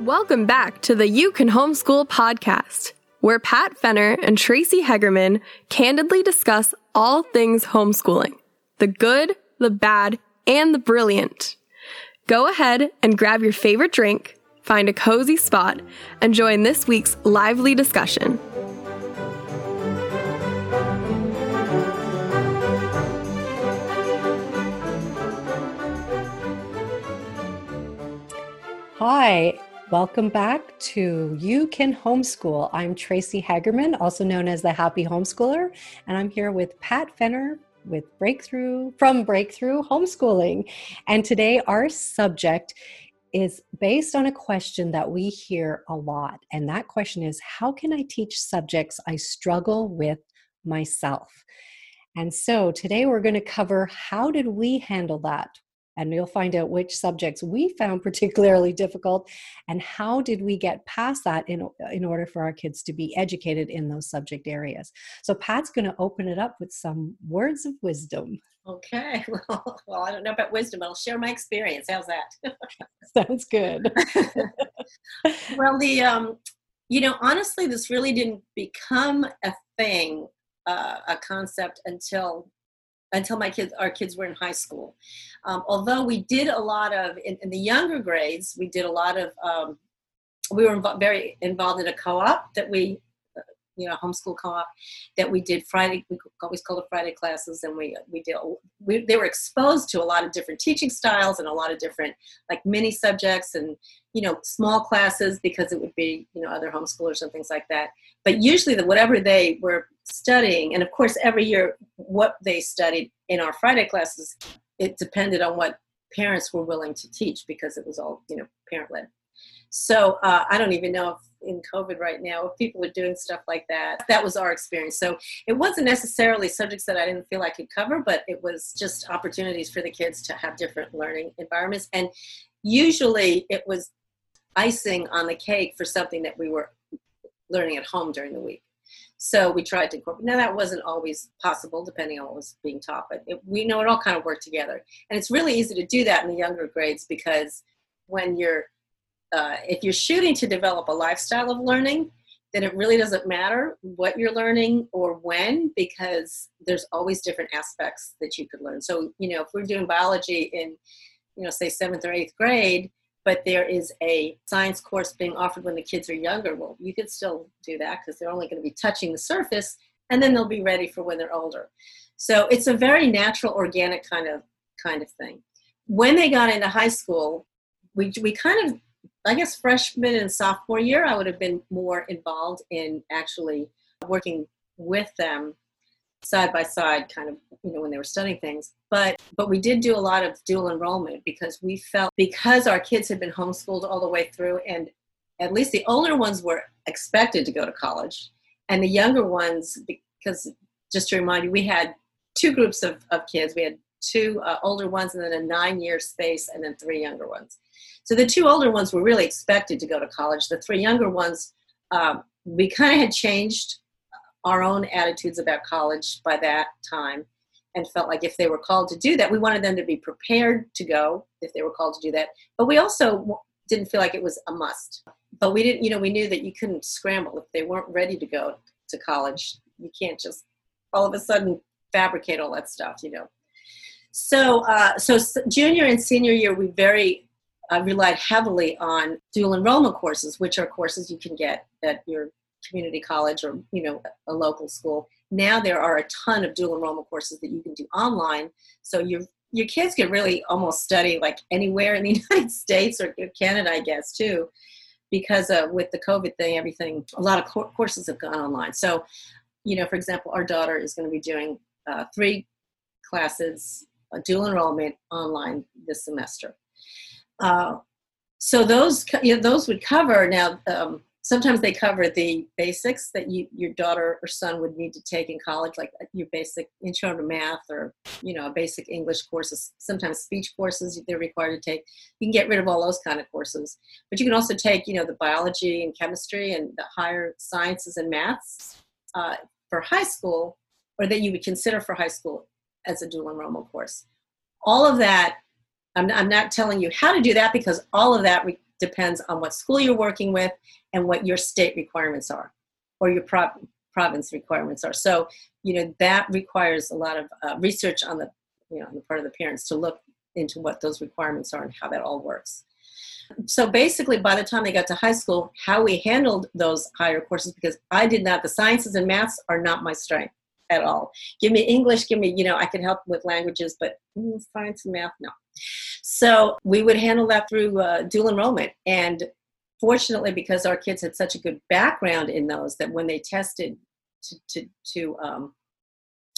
Welcome back to the You Can Homeschool podcast, where Pat Fenner and Tracy Hegerman candidly discuss all things homeschooling the good, the bad, and the brilliant. Go ahead and grab your favorite drink, find a cozy spot, and join this week's lively discussion. Hi, welcome back to You Can Homeschool. I'm Tracy Hagerman, also known as the Happy Homeschooler, and I'm here with Pat Fenner with Breakthrough from Breakthrough Homeschooling. And today our subject is based on a question that we hear a lot. And that question is How can I teach subjects I struggle with myself? And so today we're going to cover how did we handle that? And you'll find out which subjects we found particularly difficult and how did we get past that in, in order for our kids to be educated in those subject areas. So pat's going to open it up with some words of wisdom. Okay well, well i don't know about wisdom but i'll share my experience. How's that? Sounds good. Well the um you know honestly this really didn't become a thing uh, a concept until until my kids our kids were in high school. Um, although we did a lot of in, in, the younger grades we did a lot of um, we were very involved in a co-op that we you know homeschool co-op that we did friday we always called it friday classes and we we did we, they were exposed to a lot of different teaching styles and a lot of different like mini subjects and you know small classes because it would be you know other homeschoolers and things like that. But usually the whatever they were studying and of course every year what they studied in our friday classes it depended on what parents were willing to teach because it was all you know parent led so uh, I don't even know if in COVID right now, if people are doing stuff like that, that was our experience. So it wasn't necessarily subjects that I didn't feel I could cover, but it was just opportunities for the kids to have different learning environments. And usually it was icing on the cake for something that we were learning at home during the week. So we tried to incorporate. Now that wasn't always possible, depending on what was being taught, but it, we know it all kind of worked together. And it's really easy to do that in the younger grades because when you're uh, if you're shooting to develop a lifestyle of learning, then it really doesn't matter what you're learning or when because there's always different aspects that you could learn. So, you know, if we're doing biology in, you know, say seventh or eighth grade, but there is a science course being offered when the kids are younger, well, you could still do that because they're only going to be touching the surface and then they'll be ready for when they're older. So it's a very natural, organic kind of kind of thing. When they got into high school, we, we kind of I guess freshman and sophomore year, I would have been more involved in actually working with them side by side, kind of, you know, when they were studying things. But but we did do a lot of dual enrollment because we felt because our kids had been homeschooled all the way through, and at least the older ones were expected to go to college, and the younger ones, because just to remind you, we had two groups of, of kids. We had two uh, older ones and then a nine year space and then three younger ones. So the two older ones were really expected to go to college. The three younger ones, um, we kind of had changed our own attitudes about college by that time and felt like if they were called to do that, we wanted them to be prepared to go if they were called to do that. But we also didn't feel like it was a must. But we didn't, you know, we knew that you couldn't scramble if they weren't ready to go to college. You can't just all of a sudden fabricate all that stuff, you know. So, uh, so junior and senior year, we very I relied heavily on dual enrollment courses, which are courses you can get at your community college or you know a local school. Now there are a ton of dual enrollment courses that you can do online, so your your kids can really almost study like anywhere in the United States or Canada, I guess too, because uh, with the COVID thing, everything a lot of co- courses have gone online. So, you know, for example, our daughter is going to be doing uh, three classes, a dual enrollment online this semester uh, so those you know, those would cover now um, sometimes they cover the basics that you, your daughter or son would need to take in college, like uh, your basic intro to math or, you know, a basic English courses, sometimes speech courses they're required to take. You can get rid of all those kind of courses. But you can also take, you know, the biology and chemistry and the higher sciences and maths uh, for high school, or that you would consider for high school as a dual enrollment course. All of that, I'm, I'm not telling you how to do that because all of that re- depends on what school you're working with and what your state requirements are or your province requirements are. So, you know, that requires a lot of uh, research on the, you know, on the part of the parents to look into what those requirements are and how that all works. So basically, by the time they got to high school, how we handled those higher courses, because I did not, the sciences and maths are not my strength at all. Give me English, give me, you know, I can help with languages, but mm, science and math, no. So we would handle that through uh, dual enrollment. And fortunately, because our kids had such a good background in those, that when they tested to, to, to um,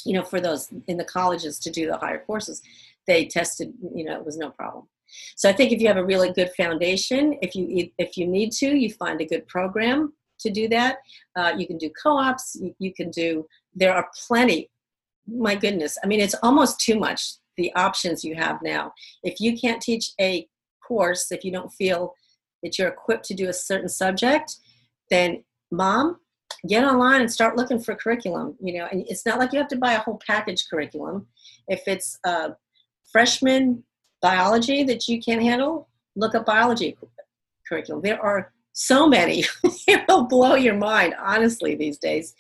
you know, for those in the colleges to do the higher courses, they tested, you know, it was no problem. So I think if you have a really good foundation, if you if you need to, you find a good program to do that. Uh, you can do co-ops. You, you can do. There are plenty. My goodness, I mean, it's almost too much the options you have now. If you can't teach a course, if you don't feel that you're equipped to do a certain subject, then mom, get online and start looking for curriculum. You know, and it's not like you have to buy a whole package curriculum. If it's a freshman biology that you can't handle, look up biology curriculum. There are so many it'll blow your mind honestly these days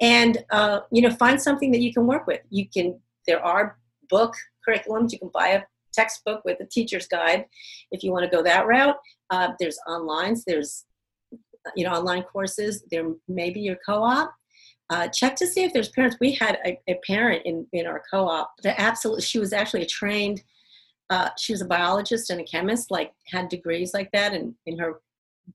and uh, you know find something that you can work with you can there are book curriculums. You can buy a textbook with a teacher's guide if you want to go that route. Uh, there's online, there's you know online courses. There may be your co-op. Uh, check to see if there's parents. We had a, a parent in, in our co-op that absolutely she was actually a trained. Uh, she was a biologist and a chemist, like had degrees like that, and in her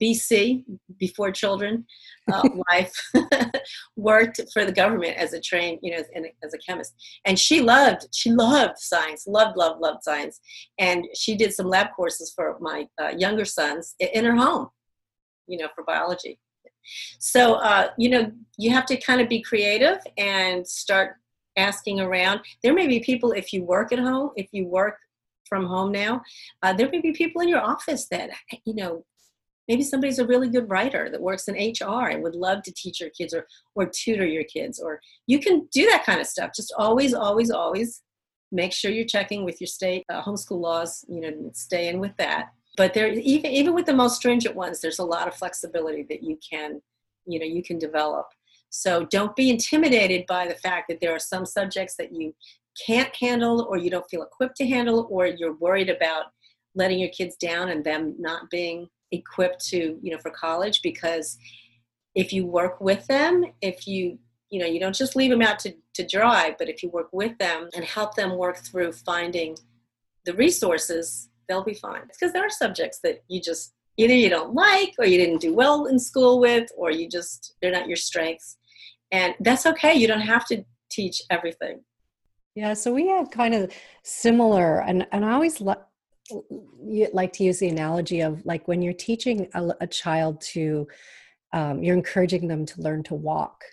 BC, before children, uh, wife worked for the government as a trained, you know, as a chemist. And she loved, she loved science, loved, loved, loved science. And she did some lab courses for my uh, younger sons in her home, you know, for biology. So, uh, you know, you have to kind of be creative and start asking around. There may be people, if you work at home, if you work from home now, uh, there may be people in your office that, you know, maybe somebody's a really good writer that works in hr and would love to teach your kids or or tutor your kids or you can do that kind of stuff. Just always always always make sure you're checking with your state uh, homeschool laws you know stay in with that. But there even even with the most stringent ones there's a lot of flexibility that you can you know you can develop. So don't be intimidated by the fact that there are some subjects that you can't handle or you don't feel equipped to handle or you're worried about letting your kids down and them not being equipped to you know for college because if you work with them if you you know you don't just leave them out to, to dry but if you work with them and help them work through finding the resources they'll be fine. Because there are subjects that you just either you don't like or you didn't do well in school with or you just they're not your strengths. And that's okay you don't have to teach everything. Yeah so we had kind of similar and and i always lo- like to use the analogy of like when you're teaching a, a child to um, you're encouraging them to learn to walk.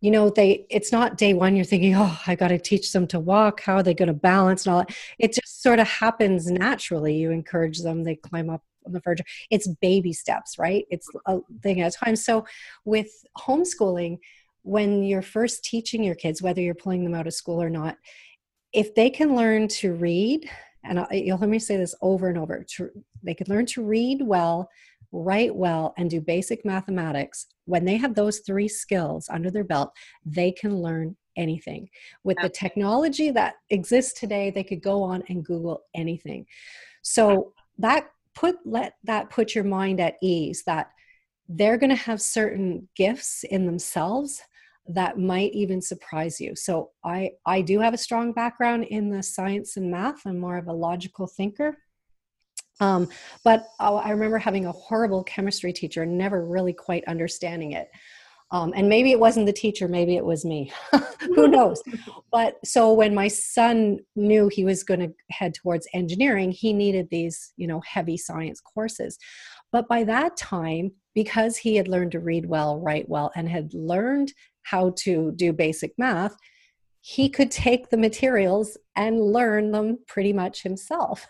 You know they it's not day one you're thinking oh i got to teach them to walk. How are they going to balance and all that? It just sort of happens naturally. You encourage them they climb up on the verge it's baby steps right? It's a thing at a time. So with homeschooling when you're first teaching your kids whether you're pulling them out of school or not if they can learn to read and I, you'll hear me say this over and over to, they can learn to read well write well and do basic mathematics. When they have those three skills under their belt they can learn anything. With the technology that exists today they could go on and google anything. So that put let that put your mind at ease that they're going to have certain gifts in themselves that might even surprise you. So I I do have a strong background in the science and math. I'm more of a logical thinker. Um, but I remember having a horrible chemistry teacher, never really quite understanding it. Um, and maybe it wasn't the teacher, maybe it was me. Who knows? But so when my son knew he was going to head towards engineering, he needed these, you know, heavy science courses. But by that time, because he had learned to read well, write well, and had learned how to do basic math, he could take the materials and learn them pretty much himself.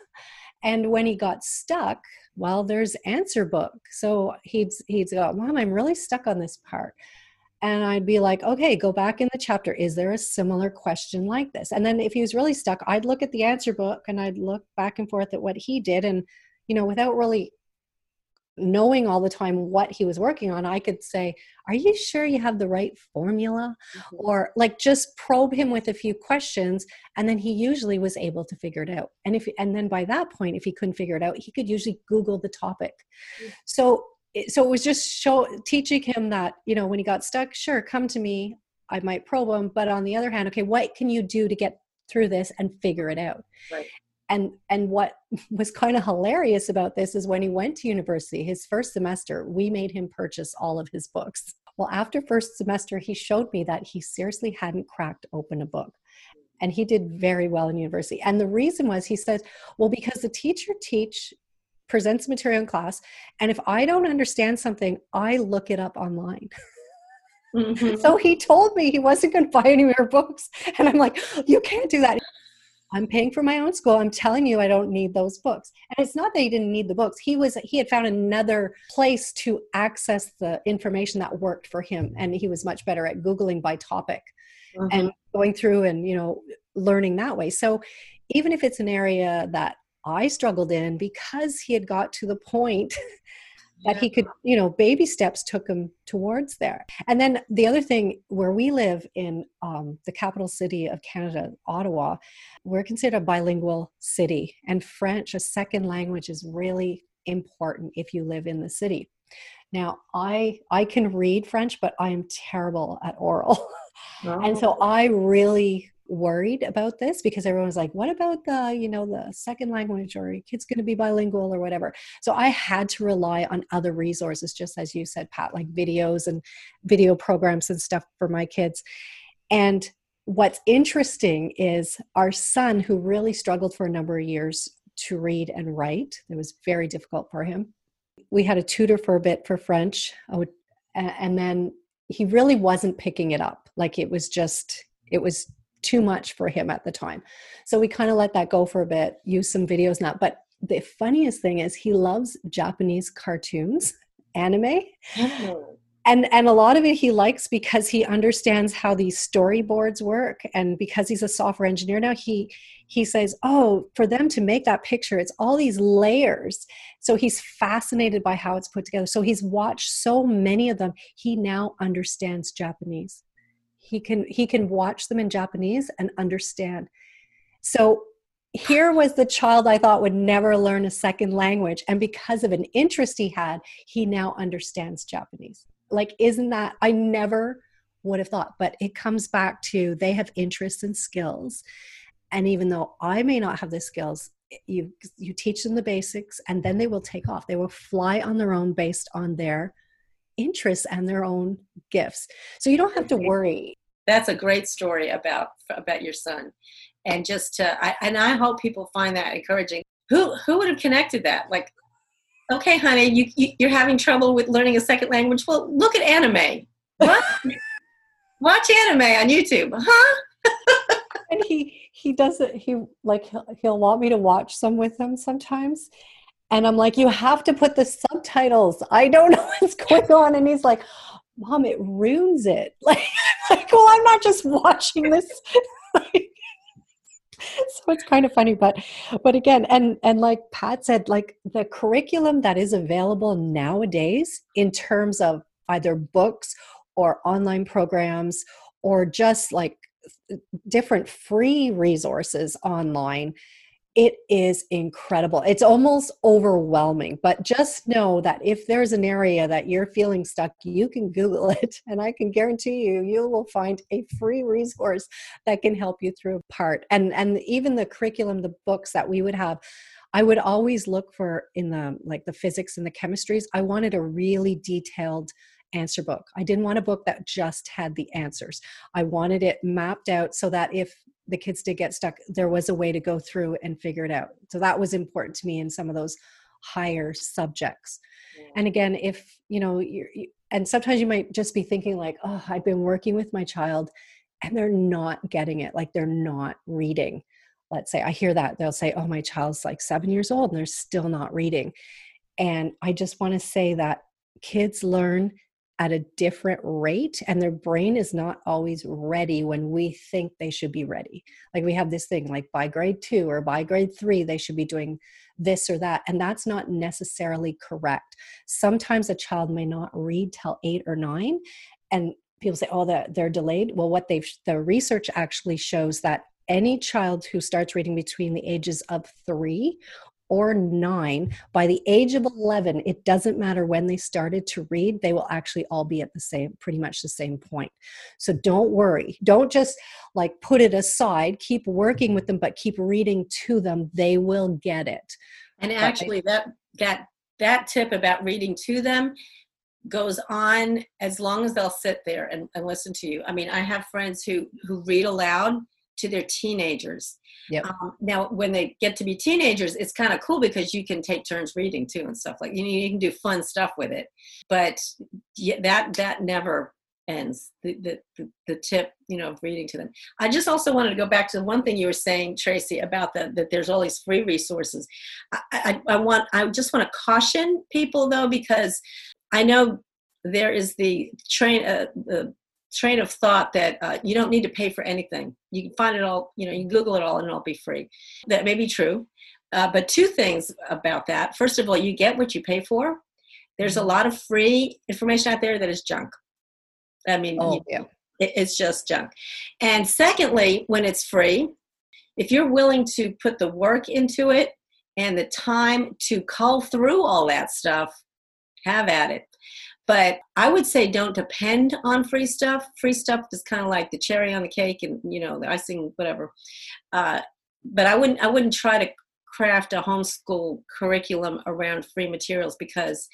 And when he got stuck, well, there's answer book. So he'd he'd go, Mom, I'm really stuck on this part. And I'd be like, okay, go back in the chapter. Is there a similar question like this? And then if he was really stuck, I'd look at the answer book and I'd look back and forth at what he did. And, you know, without really knowing all the time what he was working on, I could say, Are you sure you have the right formula? Mm-hmm. Or like just probe him with a few questions. And then he usually was able to figure it out. And if and then by that point, if he couldn't figure it out, he could usually Google the topic. Mm-hmm. So so it was just show teaching him that, you know, when he got stuck, sure, come to me. I might probe him. But on the other hand, okay, what can you do to get through this and figure it out? Right and and what was kind of hilarious about this is when he went to university his first semester we made him purchase all of his books. Well after first semester he showed me that he seriously hadn't cracked open a book. And he did very well in university. And the reason was he said well because the teacher teach presents material in class and if i don't understand something i look it up online. Mm-hmm. so he told me he wasn't going to buy any more books. And i'm like you can't do that I'm paying for my own school. I'm telling you, I don't need those books. And it's not that he didn't need the books. He was he had found another place to access the information that worked for him, and he was much better at googling by topic mm-hmm. and going through and you know learning that way. So even if it's an area that I struggled in, because he had got to the point that he could you know baby steps took him towards there. And then the other thing where we live in um, the capital city of canada ottawa we're considered a bilingual city and french a second language is really important if you live in the city. Now i i can read french but i am terrible at oral. Oh. and so i really worried about this because everyone's like what about the you know the second language or kid's going to be bilingual or whatever? So i had to rely on other resources just as you said pat like videos and video programs and stuff for my kids. And what's interesting is our son who really struggled for a number of years to read and write it was very difficult for him. We had a tutor for a bit for french oh, would, and then he really wasn't picking it up. Like it was just it was too much for him at the time. So we kind of let that go for a bit, use some videos now. But the funniest thing is he loves Japanese cartoons, anime. Oh. And and a lot of it he likes because he understands how these storyboards work and because he's a software engineer now he he says, "Oh, for them to make that picture, it's all these layers." So he's fascinated by how it's put together. So he's watched so many of them. He now understands Japanese he can he can watch them in japanese and understand. So here was the child i thought would never learn a second language. And because of an interest he had he now understands japanese. Like isn't that i never would have thought but it comes back to they have interests and skills. And even though i may not have the skills you you teach them the basics and then they will take off. They will fly on their own based on their interests and their own gifts. So you don't have to mm-hmm. worry. That's a great story about about your son, and just to I, and I hope people find that encouraging. Who who would have connected that? Like, okay, honey, you, you you're having trouble with learning a second language. Well, look at anime. What? Watch anime on YouTube, huh? and he he does it. He like he'll, he'll want me to watch some with him sometimes, and I'm like, you have to put the subtitles. I don't know what's going on. And he's like, Mom, it ruins it. Like, like well, I'm not just watching this. so it's kind of funny, but but again, and and like Pat said, like the curriculum that is available nowadays in terms of either books or online programs or just like uh, different free resources online it is incredible. It's almost overwhelming, but just know that if there's an area that you're feeling stuck, you can Google it, and I can guarantee you, you will find a free resource that can help you through a part. And and even the curriculum, the books that we would have, I would always look for in the like the physics and the chemistries. I wanted a really detailed answer book. I didn't want a book that just had the answers. I wanted it mapped out so that if the kids did get stuck, there was a way to go through and figure it out. So that was important to me in some of those higher subjects. And again if you know you're and sometimes you might just be thinking like oh i've been working with my child and they're not getting it like they're not reading. Let's say i hear that they'll say oh my child's like seven years old and they're still not reading. And i just want to say that kids learn at a different rate and their brain is not always ready when we think they should be ready. Like we have this thing like by grade 2 or by grade 3 they should be doing this or that and that's not necessarily correct. Sometimes a child may not read till 8 or 9 and people say oh that they're delayed. Well what they've the research actually shows that any child who starts reading between the ages of 3 or nine, by the age of 11, it doesn't matter when they started to read, they will actually all be at the same, pretty much the same point. So don't worry. Don't just like put it aside. Keep working with them, but keep reading to them. They will get it. And actually, that, that, that tip about reading to them goes on as long as they'll sit there and, and listen to you. I mean, I have friends who, who read aloud to their teenagers. Yep. Um, now, when they get to be teenagers, it's kind of cool because you can take turns reading too and stuff like you know you can do fun stuff with it. But yeah, that that never ends. The, the the the tip, you know, of reading to them. I just also wanted to go back to the one thing you were saying, Tracy, about the, that there's all these free resources. I, I, I want I just want to caution people though because I know there is the train uh, the train of thought that uh, you don't need to pay for anything. You can find it all, you know, you Google it all and it'll be free. That may be true. Uh, but two things about that. First of all, you get what you pay for. There's a mm-hmm. lot of free information out there that is junk. I mean, oh, you, yeah. it, it's just junk. And secondly, when it's free, if you're willing to put the work into it and the time to cull through all that stuff, have at it. But I would say don't depend on free stuff. Free stuff is kind of like the cherry on the cake and you know the icing, whatever. Uh, but I wouldn't I wouldn't try to craft a homeschool curriculum around free materials because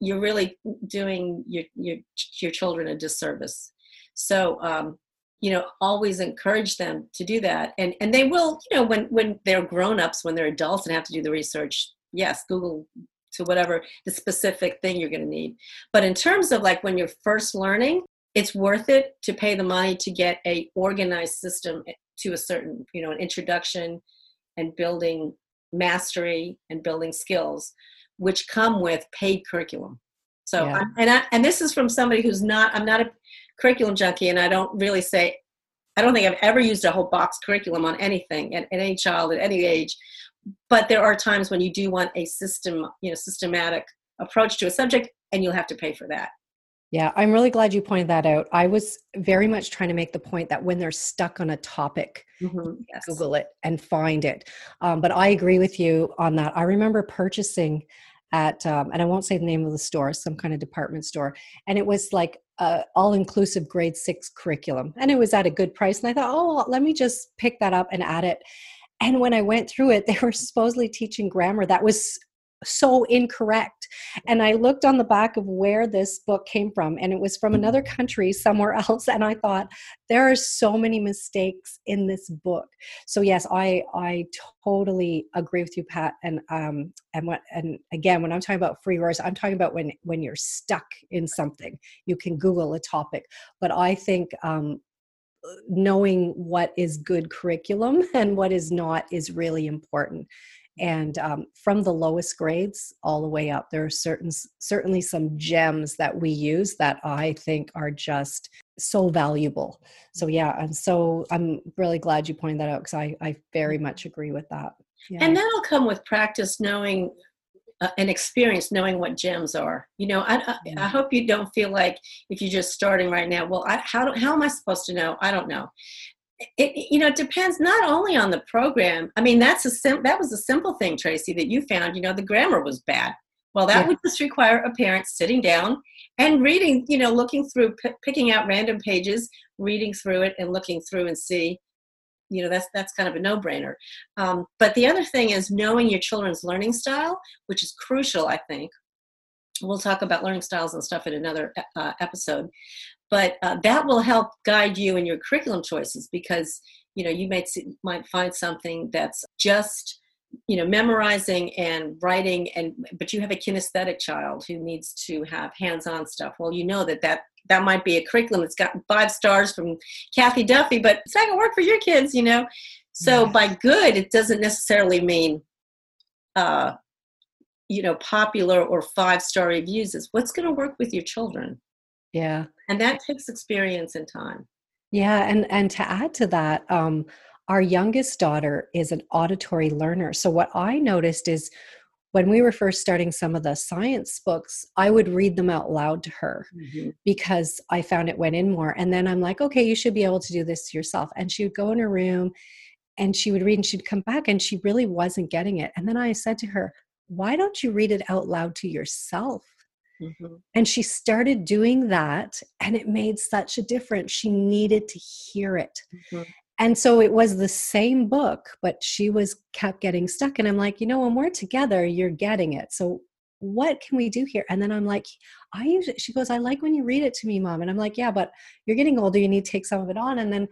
you're really doing your your your children a disservice. So um, you know always encourage them to do that and and they will you know when when they're grown-ups when they're adults and have to do the research yes google to whatever the specific thing you're going to need. But in terms of like when you're first learning, it's worth it to pay the money to get a organized system eh, to a certain, you know, an introduction and building mastery and building skills, which come with paid curriculum. So, yeah. and I, and this is from somebody who's not. I'm not a curriculum junkie, and I don't really say. I don't think I've ever used a whole box curriculum on anything at, at any child at any age but there are times when you do want a system you know systematic approach to a subject and you'll have to pay for that yeah i'm really glad you pointed that out i was very much trying to make the point that when they're stuck on a topic mm-hmm. yes. google it and find it um, but i agree with you on that i remember purchasing at um, and i won't say the name of the store some kind of department store and it was like uh, all inclusive grade six curriculum and it was at a good price and i thought oh let me just pick that up and add it and when I went through it, they were supposedly teaching grammar that was so incorrect. And I looked on the back of where this book came from, and it was from another country somewhere else. And I thought, there are so many mistakes in this book. So yes, I I totally agree with you, Pat. And um and what and again, when I'm talking about free words, I'm talking about when when you're stuck in something, you can Google a topic. But I think um knowing what is good curriculum and what is not is really important. And um, from the lowest grades all the way up there are certain certainly some gems that we use that i think are just so valuable. So yeah and so i'm really glad you pointed that out because I, I very much agree with that. Yeah. and that'll come with practice knowing uh, an experience knowing what gems are. You know, I, I, yeah. I, hope you don't feel like if you're just starting right now, well, I, how, do, how am I supposed to know? I don't know. It, you know, it depends not only on the program. I mean, that's a sim- that was a simple thing, Tracy, that you found. You know, the grammar was bad. Well, that yeah. would just require a parent sitting down and reading. You know, looking through, p- picking out random pages, reading through it, and looking through and see you know that's that's kind of a no-brainer. Um, but the other thing is knowing your children's learning style which is crucial i think. We'll talk about learning styles and stuff in another uh, episode. But uh, that will help guide you in your curriculum choices because you know you might see, might find something that's just you know memorizing and writing and but you have a kinesthetic child who needs to have hands-on stuff. Well you know that that that might be a curriculum that's got five stars from Cathy Duffy but it's not going to work for your kids you know? So by good it doesn't necessarily mean uh you know popular or five star reviews. Is what's going to work with your children. Yeah. And that takes experience and time. Yeah and and to add to that um our youngest daughter is an auditory learner. So, what I noticed is when we were first starting some of the science books, I would read them out loud to her mm-hmm. because I found it went in more. And then I'm like, okay, you should be able to do this yourself. And she would go in her room and she would read and she'd come back and she really wasn't getting it. And then I said to her, why don't you read it out loud to yourself? Mm-hmm. And she started doing that, and it made such a difference. She needed to hear it. Mm-hmm and so it was the same book but she was kept getting stuck and i'm like you know when we're together you're getting it so what can we do here? And then i'm like i usually she goes i like when you read it to me mom and i'm like yeah but you're getting older you need to take some of it on and then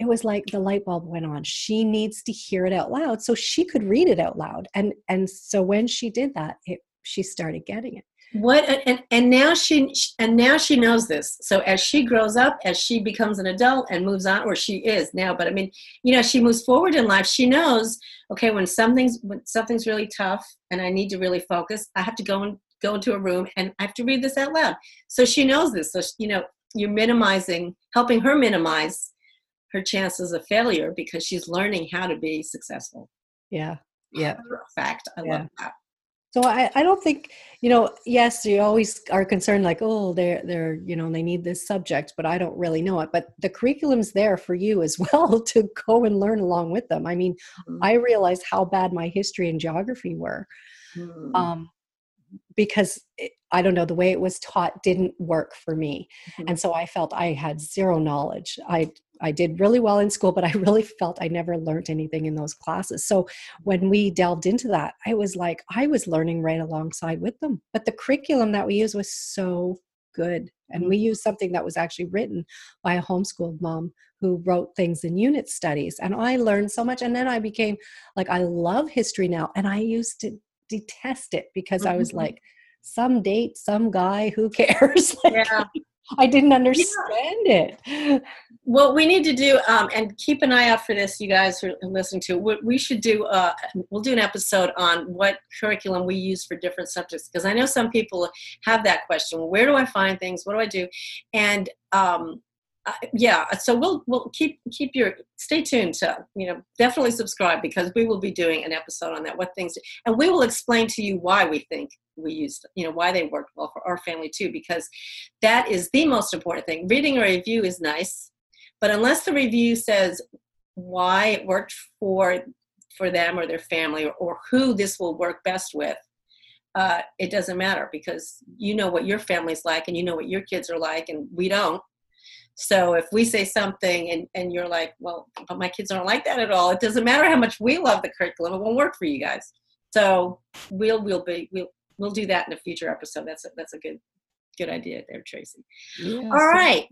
it was like the light bulb went on. She needs to hear it out loud so she could read it out loud and and so when she did that it she started getting it what and, and now she and now she knows this. So as she grows up as she becomes an adult and moves on or she is now but i mean you know she moves forward in life she knows okay when something's when something's really tough and i need to really focus i have to go and go into a room and i have to read this out loud. So she knows this. So you know you're minimizing helping her minimize her chances of failure because she's learning how to be successful. Yeah yeah. Fact i yeah. love that so I, I don't think, you know, yes, you always are concerned like, oh, they're they're, you know, they need this subject, but I don't really know it. But the curriculum's there for you as well to go and learn along with them. I mean, mm-hmm. I realized how bad my history and geography were. Mm-hmm. Um, because I don't know, the way it was taught didn't work for me. Mm-hmm. And so I felt I had zero knowledge. I I did really well in school, but I really felt I never learned anything in those classes. So when we delved into that, I was like, I was learning right alongside with them. But the curriculum that we used was so good. And we mm-hmm. used something that was actually written by a homeschooled mom who wrote things in unit studies. And I learned so much. And then I became like, I love history now. And I used to detest it because. I was mm-hmm. like, some date, some guy, who cares? like, yeah. I didn't understand yeah. it. What we need to do, um, and keep an eye out for this, you guys who are listening to. What we should do, uh, we'll do an episode on what curriculum we use for different subjects because I know some people have that question. Where do I find things? What do I do? And um, uh, yeah, so we'll we'll keep keep your stay tuned to you know definitely subscribe because we will be doing an episode on that. What things and we will explain to you why we think we used you know why they worked well for our family too because that is the most important thing. Reading a review is nice, but unless the review says why it worked for for them or their family or, or who this will work best with, uh, it doesn't matter because you know what your family's like and you know what your kids are like and we don't so if we say something and, and you're like, well, but my kids don't like that at all, it doesn't matter how much we love the curriculum, it won't work for you guys. So we'll we'll be we'll we'll do that in a future episode. That's a that's a good good idea there, Tracy. Yes. All right.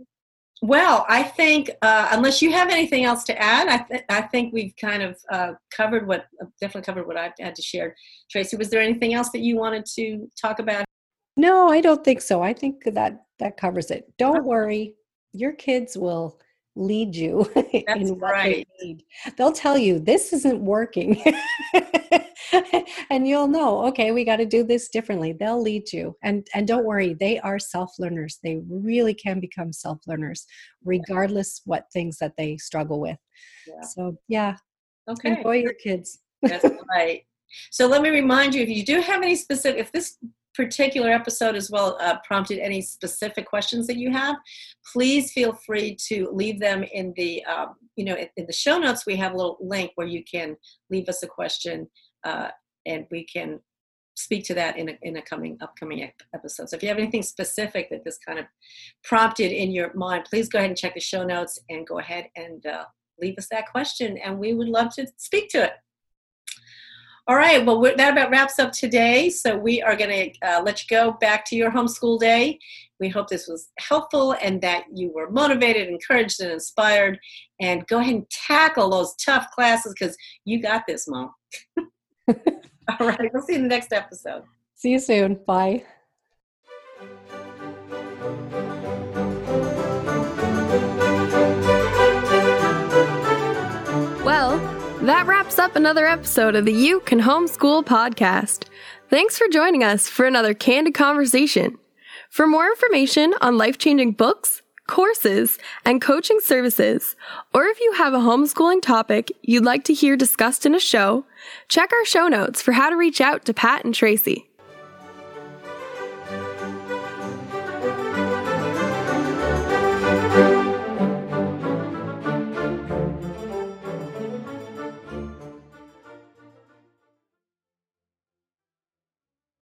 Well, I think uh, unless you have anything else to add, I, th- I think we've kind of uh, covered what uh, definitely covered what I had to share. Tracy, was there anything else that you wanted to talk about? No, I don't think so. I think that that covers it. Don't worry your kids will lead you in what right. they need. They'll tell you this isn't working. and you'll know, okay, we got to do this differently. They'll lead you. And and don't worry, they are self-learners. They really can become self-learners regardless what things that they struggle with. Yeah. So, yeah. Okay. Enjoy your kids. That's right. So let me remind you if you do have any specific if this particular episode as well uh, prompted any specific questions that you have, please feel free to leave them in the um, you know in, in, the show notes. We have a little link where you can leave us a question, uh, and we can speak to that in a, in a coming upcoming episode. So if you have anything specific that this kind of prompted in your mind, please go ahead and check the show notes and go ahead and uh, leave us that question, and we would love to speak to it. All right, well, that about wraps up today. So we are going to uh, let you go back to your homeschool day. We hope this was helpful and that you were motivated, encouraged, and inspired. And go ahead and tackle those tough classes because you got this, Mom. All right. We'll see you in the next episode. See you soon. Bye. Well, that wraps up another episode of the You Can Homeschool podcast. Thanks for joining us for another candid conversation. For more information on life changing books, courses, and coaching services, or if you have a homeschooling topic you'd like to hear discussed in a show, check our show notes for how to reach out to Pat and Tracy.